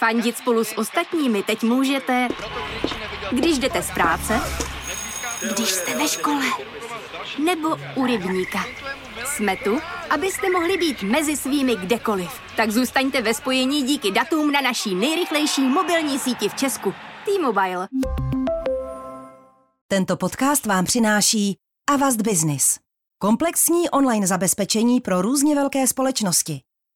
Fandit spolu s ostatními teď můžete, když jdete z práce, když jste ve škole, nebo u rybníka. Jsme tu, abyste mohli být mezi svými kdekoliv. Tak zůstaňte ve spojení díky datům na naší nejrychlejší mobilní síti v Česku. T-Mobile. Tento podcast vám přináší Avast Business. Komplexní online zabezpečení pro různě velké společnosti.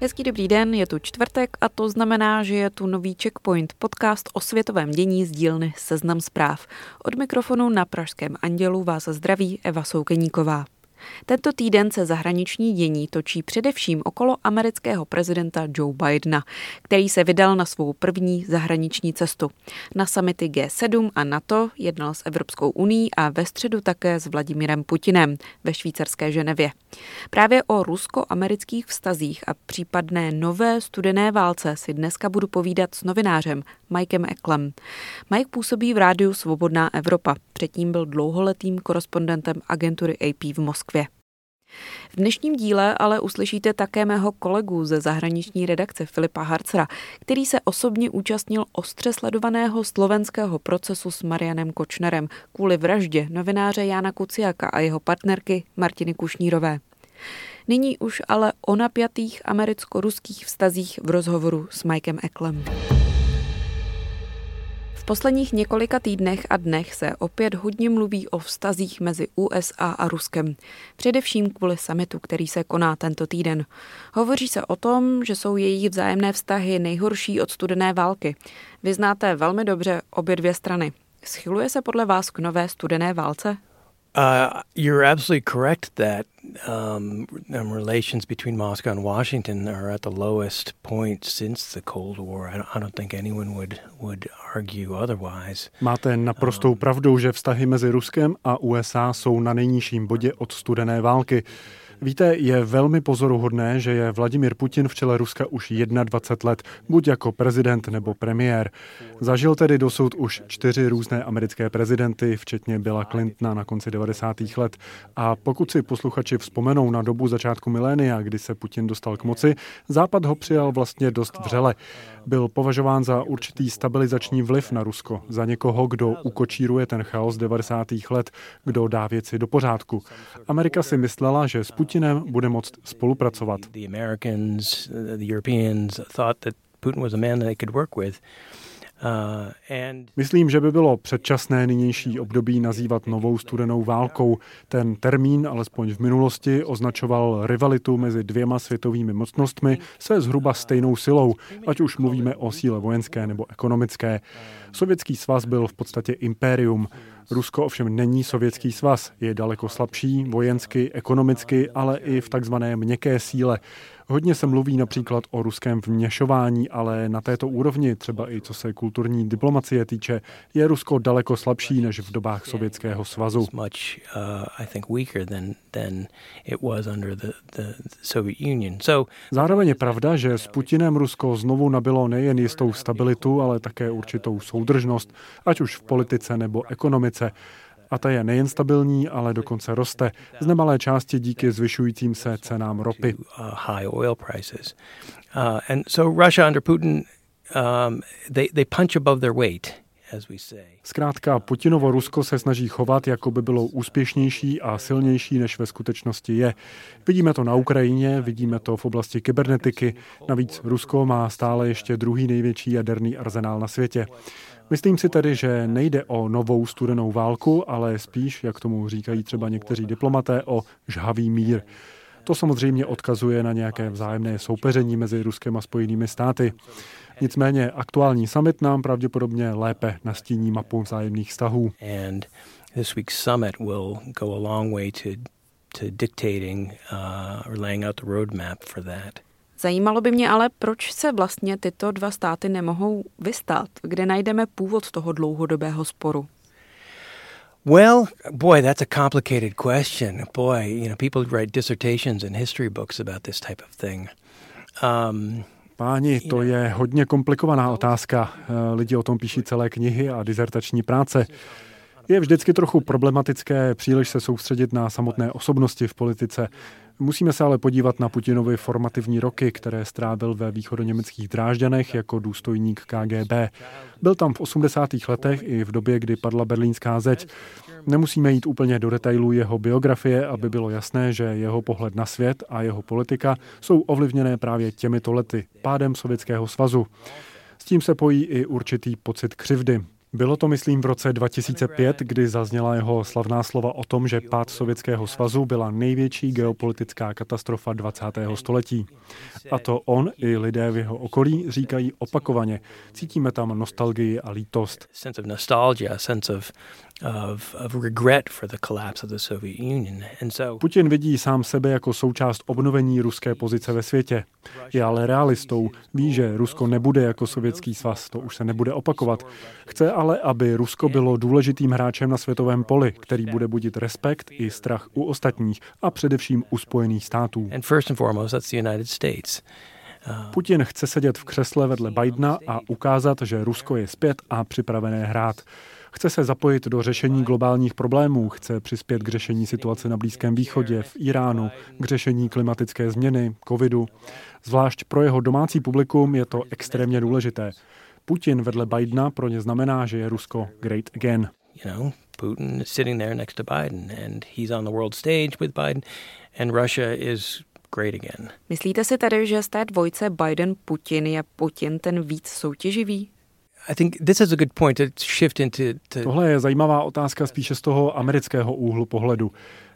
Hezký dobrý den, je tu čtvrtek a to znamená, že je tu nový Checkpoint, podcast o světovém dění z dílny Seznam zpráv. Od mikrofonu na Pražském Andělu vás zdraví Eva Soukeníková. Tento týden se zahraniční dění točí především okolo amerického prezidenta Joe Bidena, který se vydal na svou první zahraniční cestu. Na samity G7 a NATO jednal s Evropskou uní a ve středu také s Vladimirem Putinem ve švýcarské Ženevě. Právě o rusko-amerických vztazích a případné nové studené válce si dneska budu povídat s novinářem Mikem Eklem. Mike působí v rádiu Svobodná Evropa. Předtím byl dlouholetým korespondentem agentury AP v Moskvě. V dnešním díle ale uslyšíte také mého kolegu ze zahraniční redakce Filipa Harcera, který se osobně účastnil ostře sledovaného slovenského procesu s Marianem Kočnerem kvůli vraždě novináře Jana Kuciaka a jeho partnerky Martiny Kušnírové. Nyní už ale o napjatých americko-ruských vztazích v rozhovoru s Mikem Eklem posledních několika týdnech a dnech se opět hodně mluví o vztazích mezi USA a Ruskem. Především kvůli samitu, který se koná tento týden. Hovoří se o tom, že jsou jejich vzájemné vztahy nejhorší od studené války. Vy znáte velmi dobře obě dvě strany. Schyluje se podle vás k nové studené válce? Uh, you're absolutely correct that um, um, relations between Moscow and Washington are at the lowest point since the Cold War. I don't, I don't think anyone would would argue otherwise. Máte naprostou um, pravdu, že vztahy mezi Ruskem a USA jsou na nejnižším bodě od studené války. Víte, je velmi pozoruhodné, že je Vladimir Putin v čele Ruska už 21 let, buď jako prezident nebo premiér. Zažil tedy dosud už čtyři různé americké prezidenty, včetně Billa Clintona na konci 90. let. A pokud si posluchači vzpomenou na dobu začátku milénia, kdy se Putin dostal k moci, Západ ho přijal vlastně dost vřele. Byl považován za určitý stabilizační vliv na Rusko, za někoho, kdo ukočíruje ten chaos 90. let, kdo dá věci do pořádku. Amerika si myslela, že s Putinem bude moct spolupracovat. Uh, Myslím, že by bylo předčasné nynější období nazývat novou studenou válkou. Ten termín, alespoň v minulosti, označoval rivalitu mezi dvěma světovými mocnostmi se zhruba stejnou silou, ať už mluvíme o síle vojenské nebo ekonomické. Sovětský svaz byl v podstatě impérium. Rusko ovšem není sovětský svaz, je daleko slabší vojensky, ekonomicky, ale i v takzvané měkké síle. Hodně se mluví například o ruském vměšování, ale na této úrovni, třeba i co se kulturní diplomacie týče, je Rusko daleko slabší než v dobách Sovětského svazu. Zároveň je pravda, že s Putinem Rusko znovu nabilo nejen jistou stabilitu, ale také určitou soudržnost, ať už v politice nebo ekonomice a ta je nejen stabilní, ale dokonce roste z nemalé části díky zvyšujícím se cenám ropy. Zkrátka, Putinovo Rusko se snaží chovat, jako by bylo úspěšnější a silnější, než ve skutečnosti je. Vidíme to na Ukrajině, vidíme to v oblasti kybernetiky. Navíc Rusko má stále ještě druhý největší jaderný arzenál na světě. Myslím si tedy, že nejde o novou studenou válku, ale spíš, jak tomu říkají třeba někteří diplomaté, o žhavý mír. To samozřejmě odkazuje na nějaké vzájemné soupeření mezi Ruskem a Spojenými státy. Nicméně aktuální summit nám pravděpodobně lépe nastíní mapu vzájemných vztahů. To dictating uh, or laying out the roadmap for that. Zajímalo by mě ale, proč se vlastně tyto dva státy nemohou vystát, kde najdeme původ toho dlouhodobého sporu. Well, boy, that's a complicated question. Boy, you know, people write dissertations and history books about this type of thing. Um, Páni, to je hodně komplikovaná otázka. Eh, lidi o tom píší celé knihy a dizertační práce. Je vždycky trochu problematické příliš se soustředit na samotné osobnosti v politice. Musíme se ale podívat na Putinovi formativní roky, které strávil ve východoněmeckých Drážďanech jako důstojník KGB. Byl tam v 80. letech i v době, kdy padla berlínská zeď. Nemusíme jít úplně do detailů jeho biografie, aby bylo jasné, že jeho pohled na svět a jeho politika jsou ovlivněné právě těmito lety, pádem Sovětského svazu. S tím se pojí i určitý pocit křivdy. Bylo to, myslím, v roce 2005, kdy zazněla jeho slavná slova o tom, že pád Sovětského svazu byla největší geopolitická katastrofa 20. století. A to on i lidé v jeho okolí říkají opakovaně. Cítíme tam nostalgii a lítost. Of of regret for the collapse of the Soviet Union. And so Putin vidí sám sebe jako součást obnovení ruské pozice ve světě. Je ale realistou, ví, že Rusko nebude jako sovětský svaz, to už se nebude opakovat. Chce ale, aby Rusko bylo důležitým hráčem na světovém poli, který bude budit respekt i strach u ostatních a především u Spojených států. States. Putin chce sedět v křesle vedle Bidena a ukázat, že Rusko je zpět a připravené hrát. Chce se zapojit do řešení globálních problémů, chce přispět k řešení situace na Blízkém východě, v Iránu, k řešení klimatické změny, covidu. Zvlášť pro jeho domácí publikum je to extrémně důležité. Putin vedle Bidena pro ně znamená, že je Rusko great again. You know, Putin is sitting there next to Biden and he's on the world stage with Biden and Russia is great again. Myslíte si tedy, že z té dvojce Biden-Putin je Putin ten víc soutěživý? I think this is a good point to shift into. To... Tohle je zajímavá otázka spíše z toho amerického úhlu pohledu.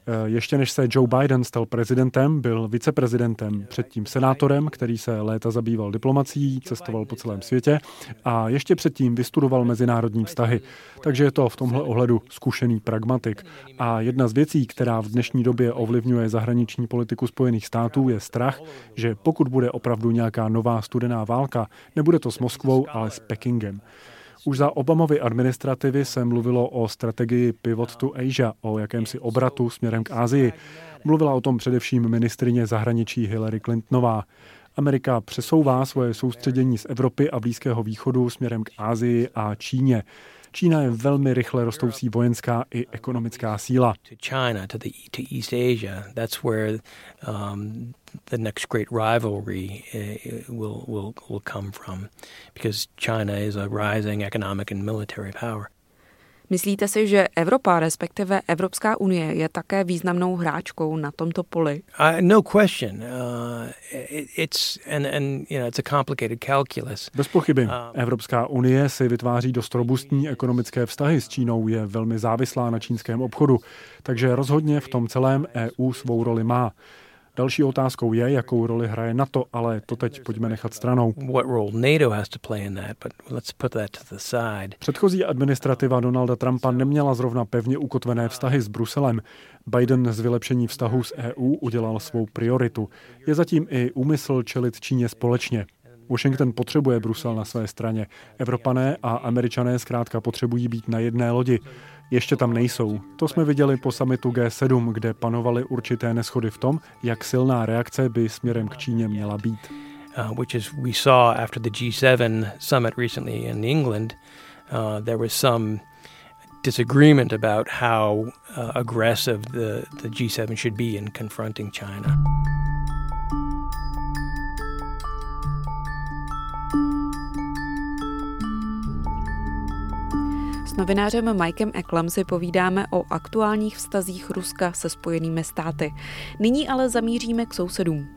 Eh, ještě než se Joe Biden stal prezidentem, byl viceprezidentem, předtím senátorem, který se léta zabýval diplomací, cestoval po celém světě a ještě předtím vystudoval mezinárodní vztahy. Takže je to v tomhle ohledu zkušený pragmatik. A jedna z věcí, která v dnešní době ovlivňuje zahraniční politiku Spojených států, je strach, že pokud bude opravdu nějaká nová studená válka, nebude to s Moskvou, ale s Pekingem. Už za Obamovy administrativy se mluvilo o strategii Pivot to Asia, o jakémsi obratu směrem k Ázii. Mluvila o tom především ministrině zahraničí Hillary Clintonová. Amerika přesouvá svoje soustředění z Evropy a Blízkého východu směrem k Ázii a Číně. Čína je velmi rychle rostoucí vojenská i ekonomická síla. Um, the next great rivalry uh, will, will, will come from, because China is a rising economic and military power. Myslíte si, že Evropa, respektive Evropská unie, je také významnou hráčkou na tomto poli? Uh, no question. Uh, it, it's and, and you know it's a complicated calculus. Bez pochyby. Uh, Evropská unie si vytváří dost robustní ekonomické vztahy s Čínou, je velmi závislá na čínském obchodu, takže rozhodně v tom celém EU svou roli má. Další otázkou je, jakou roli hraje NATO, ale to teď pojďme nechat stranou. Předchozí administrativa Donalda Trumpa neměla zrovna pevně ukotvené vztahy s Bruselem. Biden z vylepšení vztahů s EU udělal svou prioritu. Je zatím i úmysl čelit Číně společně. Washington potřebuje Brusel na své straně. Evropané a američané zkrátka potřebují být na jedné lodi ještě tam nejsou. To jsme viděli po samitu G7, kde panovaly určité neschody v tom, jak silná reakce by směrem k Číně měla být. Uh, which is we saw after the G7 summit recently in England, uh, there was some disagreement about how uh, aggressive the, the G7 should be in confronting China. S novinářem Mikem Eklem si povídáme o aktuálních vztazích Ruska se spojenými státy. Nyní ale zamíříme k sousedům.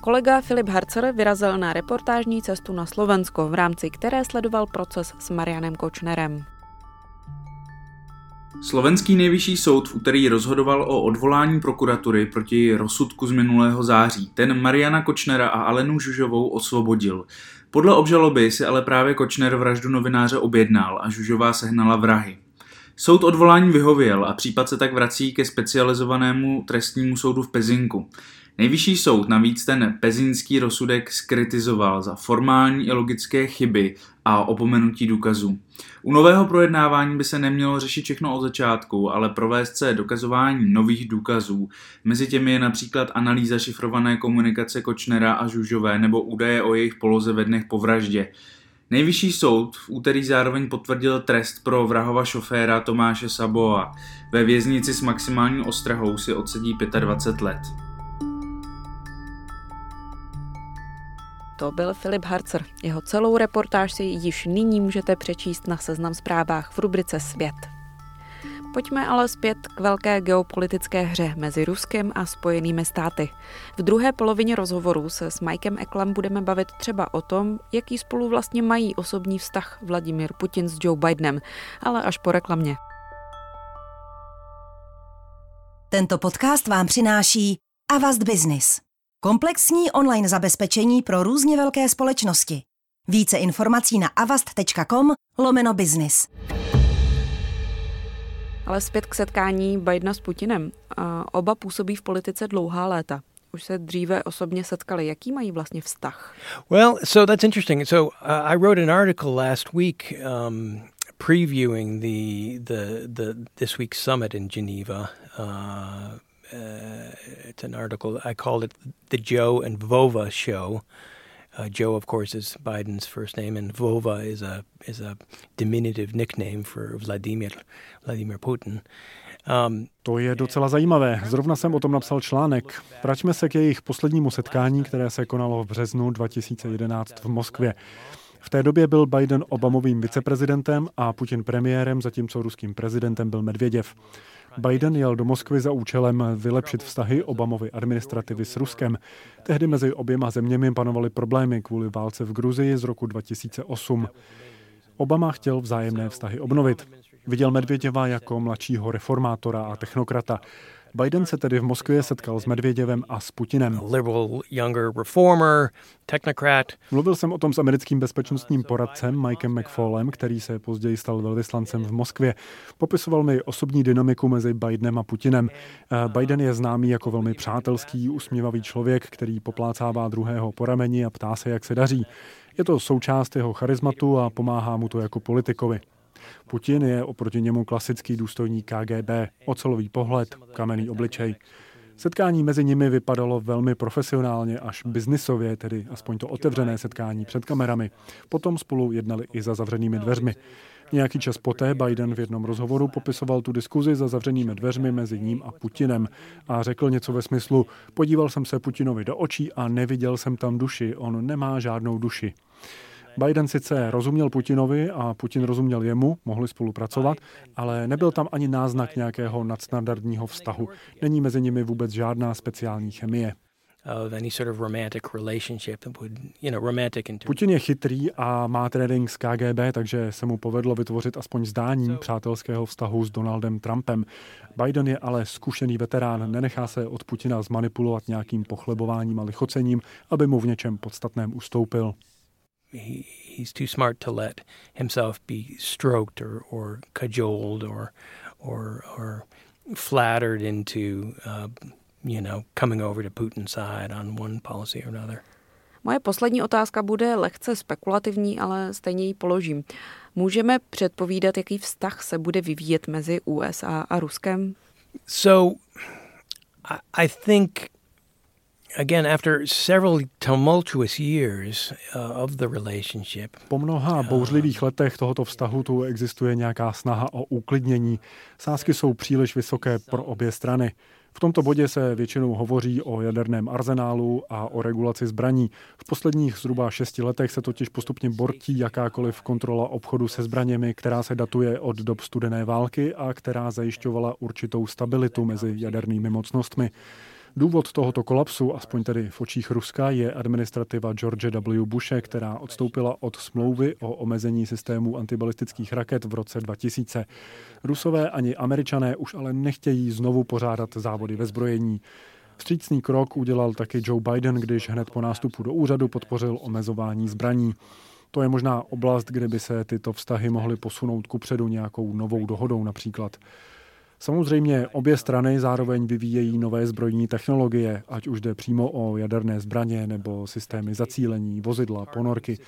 Kolega Filip Harcer vyrazil na reportážní cestu na Slovensko, v rámci které sledoval proces s Marianem Kočnerem. Slovenský nejvyšší soud v úterý rozhodoval o odvolání prokuratury proti rozsudku z minulého září. Ten Mariana Kočnera a Alenu Žužovou osvobodil. Podle obžaloby si ale právě Kočner vraždu novináře objednal a Žužová sehnala vrahy. Soud odvolání vyhověl a případ se tak vrací ke specializovanému trestnímu soudu v Pezinku. Nejvyšší soud navíc ten pezínský rozsudek skritizoval za formální i logické chyby a opomenutí důkazů. U nového projednávání by se nemělo řešit všechno od začátku, ale provést se dokazování nových důkazů. Mezi těmi je například analýza šifrované komunikace Kočnera a Žužové nebo údaje o jejich poloze ve dnech po vraždě. Nejvyšší soud v úterý zároveň potvrdil trest pro vrahova šoféra Tomáše Saboa. Ve věznici s maximální ostrahou si odsedí 25 let. To byl Filip Harcer. Jeho celou reportáž si již nyní můžete přečíst na seznam zprávách v rubrice Svět. Pojďme ale zpět k velké geopolitické hře mezi Ruskem a Spojenými státy. V druhé polovině rozhovoru se s Mikem Eklem budeme bavit třeba o tom, jaký spolu vlastně mají osobní vztah Vladimír Putin s Joe Bidenem, ale až po reklamě. Tento podcast vám přináší Avast Business. Komplexní online zabezpečení pro různě velké společnosti. Více informací na avast.com lomeno business. Ale zpět k setkání Bidena s Putinem. Oba působí v politice dlouhá léta. Už se dříve osobně setkali. Jaký mají vlastně vztah? Well, so that's interesting. So uh, I wrote an article last week um, previewing the, the, the this week's summit in Geneva. Uh, uh, it's an article I called it the Joe and Vova show. Uh, Joe, of course, is Biden's first name, and Vova is a is a diminutive nickname for Vladimir Vladimir Putin. Um, to je docela zajímavé. Zrovna jsem o tom napsal článek. Vraťme se k jejich poslednímu setkání, které se konalo v březnu 2011 v Moskvě. V té době byl Biden Obamovým viceprezidentem a Putin premiérem, zatímco ruským prezidentem byl Medvěděv. Biden jel do Moskvy za účelem vylepšit vztahy Obamovy administrativy s Ruskem. Tehdy mezi oběma zeměmi panovaly problémy kvůli válce v Gruzii z roku 2008. Obama chtěl vzájemné vztahy obnovit. Viděl Medvěděva jako mladšího reformátora a technokrata. Biden se tedy v Moskvě setkal s Medvěděvem a s Putinem. Mluvil jsem o tom s americkým bezpečnostním poradcem Mikem McFallem, který se později stal velvyslancem v Moskvě. Popisoval mi osobní dynamiku mezi Bidenem a Putinem. Eh, Biden je známý jako velmi přátelský, usměvavý člověk, který poplácává druhého po rameni a ptá se, jak se daří. Je to součást jeho charizmatu a pomáhá mu to jako politikovi. Putin je oproti němu klasický důstojník KGB, ocelový pohled, kamenný obličej. Setkání mezi nimi vypadalo velmi profesionálně až biznisově, tedy aspoň to otevřené setkání před kamerami. Potom spolu jednali i za zavřenými dveřmi. Nějaký čas poté Biden v jednom rozhovoru popisoval tu diskuzi za zavřenými dveřmi mezi ním a Putinem a řekl něco ve smyslu podíval jsem se Putinovi do očí a neviděl jsem tam duši, on nemá žádnou duši. Biden sice rozuměl Putinovi a Putin rozuměl jemu, mohli spolupracovat, ale nebyl tam ani náznak nějakého nadstandardního vztahu. Není mezi nimi vůbec žádná speciální chemie. Putin je chytrý a má trénink z KGB, takže se mu povedlo vytvořit aspoň zdání přátelského vztahu s Donaldem Trumpem. Biden je ale zkušený veterán, nenechá se od Putina zmanipulovat nějakým pochlebováním a lichocením, aby mu v něčem podstatném ustoupil he, he's too smart to let himself be stroked or, or cajoled or, or, or flattered into, uh, you know, coming over to Putin's side on one policy or another. Moje poslední otázka bude lehce spekulativní, ale stejně ji položím. Můžeme předpovídat, jaký vztah se bude vyvíjet mezi USA a Ruskem? So, I, I think again, after several tumultuous years uh, of the relationship. Po mnoha bouřlivých letech tohoto vztahu tu existuje nějaká snaha o uklidnění. Sázky jsou příliš vysoké pro obě strany. V tomto bodě se většinou hovoří o jaderném arzenálu a o regulaci zbraní. V posledních zhruba šesti letech se totiž postupně bortí jakákoliv kontrola obchodu se zbraněmi, která se datuje od dob studené války a která zajišťovala určitou stabilitu mezi jadernými mocnostmi. Důvod tohoto kolapsu, aspoň tedy v očích Ruska, je administrativa George W. Bushe, která odstoupila od smlouvy o omezení systému antibalistických raket v roce 2000. Rusové ani američané už ale nechtějí znovu pořádat závody ve zbrojení. Vstřícný krok udělal taky Joe Biden, když hned po nástupu do úřadu podpořil omezování zbraní. To je možná oblast, kde by se tyto vztahy mohly posunout kupředu nějakou novou dohodou například. Samozřejmě obě strany zároveň vyvíjejí nové zbrojní technologie, ať už jde přímo o jaderné zbraně nebo systémy zacílení, vozidla, ponorky.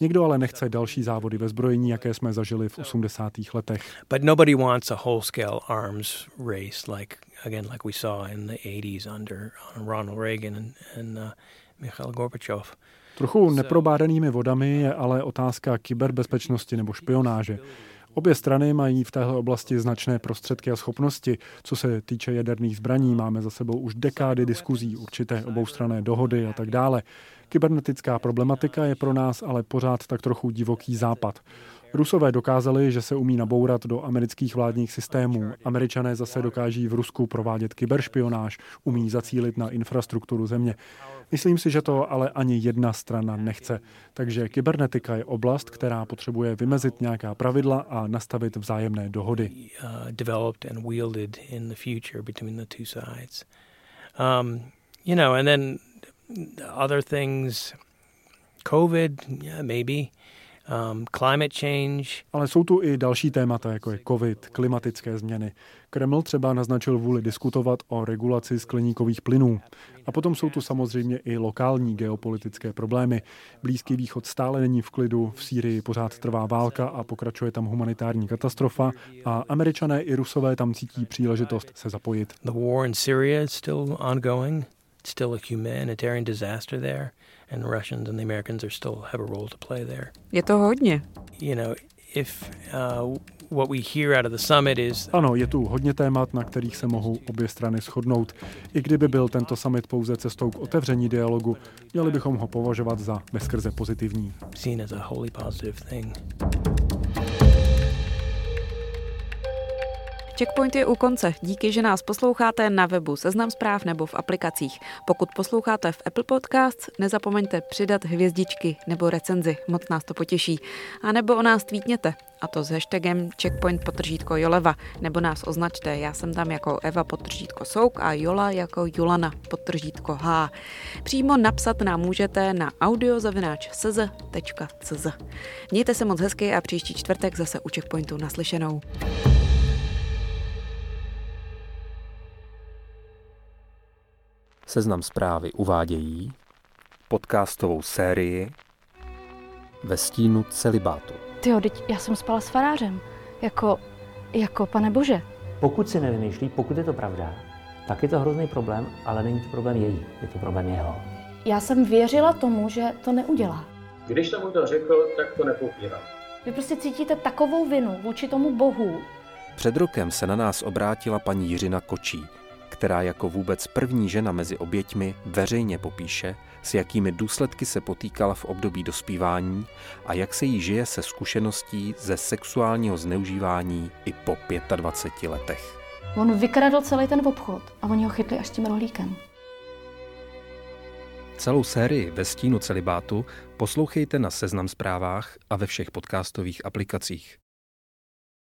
Nikdo ale nechce další závody ve zbrojení, jaké jsme zažili v 80. letech. But nobody wants a whole-scale arms race like again like we saw in the 80s under Ronald Reagan and, and uh, Mikhail Gorbachev. Trochu neprobádanými vodami je ale otázka kyberbezpečnosti nebo špionáže. Obě strany mají v téhle oblasti značné prostředky a schopnosti. Co se týče jaderných zbraní, máme za sebou už dekády diskuzí, určité oboustranné dohody a tak dále. Kybernetická problematika je pro nás ale pořád tak trochu divoký západ. Rusové dokázali, že se umí nabourat do amerických vládních systémů. Američané zase dokáží v Rusku provádět kyberšpionáž, umí zacílit na infrastrukturu země. Myslím si, že to ale ani jedna strana nechce. Takže kybernetika je oblast, která potřebuje vymezit nějaká pravidla a nastavit vzájemné dohody. Um, know, and then other things, COVID, yeah, maybe. Um, climate change. Ale jsou tu i další témata, jako je COVID, klimatické změny. Kreml třeba naznačil vůli diskutovat o regulaci skleníkových plynů. A potom jsou tu samozřejmě i lokální geopolitické problémy. Blízký východ stále není v klidu, v Sýrii pořád trvá válka a pokračuje tam humanitární katastrofa a američané i rusové tam cítí příležitost se zapojit. The war in Syria is still ongoing. It's still a humanitarian disaster there and the Russians and the Americans are still have a role to play there. Je to hodně. You know, if uh, what we hear out of the summit is Ano, je tu hodně témat, na kterých se mohou obě strany shodnout. I kdyby byl tento summit pouze cestou k otevření dialogu, měli bychom ho považovat za bezkrze pozitivní. Seen as a wholly positive thing. Checkpoint je u konce. Díky, že nás posloucháte na webu Seznam zpráv nebo v aplikacích. Pokud posloucháte v Apple Podcasts, nezapomeňte přidat hvězdičky nebo recenzi, moc nás to potěší. A nebo o nás tweetněte, a to s hashtagem checkpoint potržítko Joleva, nebo nás označte, já jsem tam jako Eva potržítko Souk a Jola jako Julana potržítko H. Přímo napsat nám můžete na audiozavináč.cz. Mějte se moc hezky a příští čtvrtek zase u Checkpointu naslyšenou. Seznam zprávy uvádějí podcastovou sérii Ve stínu celibátu. Tyjo, teď já jsem spala s farářem. Jako, jako pane bože. Pokud si nevymýšlí, pokud je to pravda, tak je to hrozný problém, ale není to problém její, je to problém jeho. Já jsem věřila tomu, že to neudělá. Když tomu to řekl, tak to nepopírám. Vy prostě cítíte takovou vinu vůči tomu bohu. Před rokem se na nás obrátila paní Jiřina Kočí, která jako vůbec první žena mezi oběťmi veřejně popíše, s jakými důsledky se potýkala v období dospívání a jak se jí žije se zkušeností ze sexuálního zneužívání i po 25 letech. On vykradl celý ten obchod a oni ho chytli až tím rohlíkem. Celou sérii ve stínu celibátu poslouchejte na Seznam zprávách a ve všech podcastových aplikacích.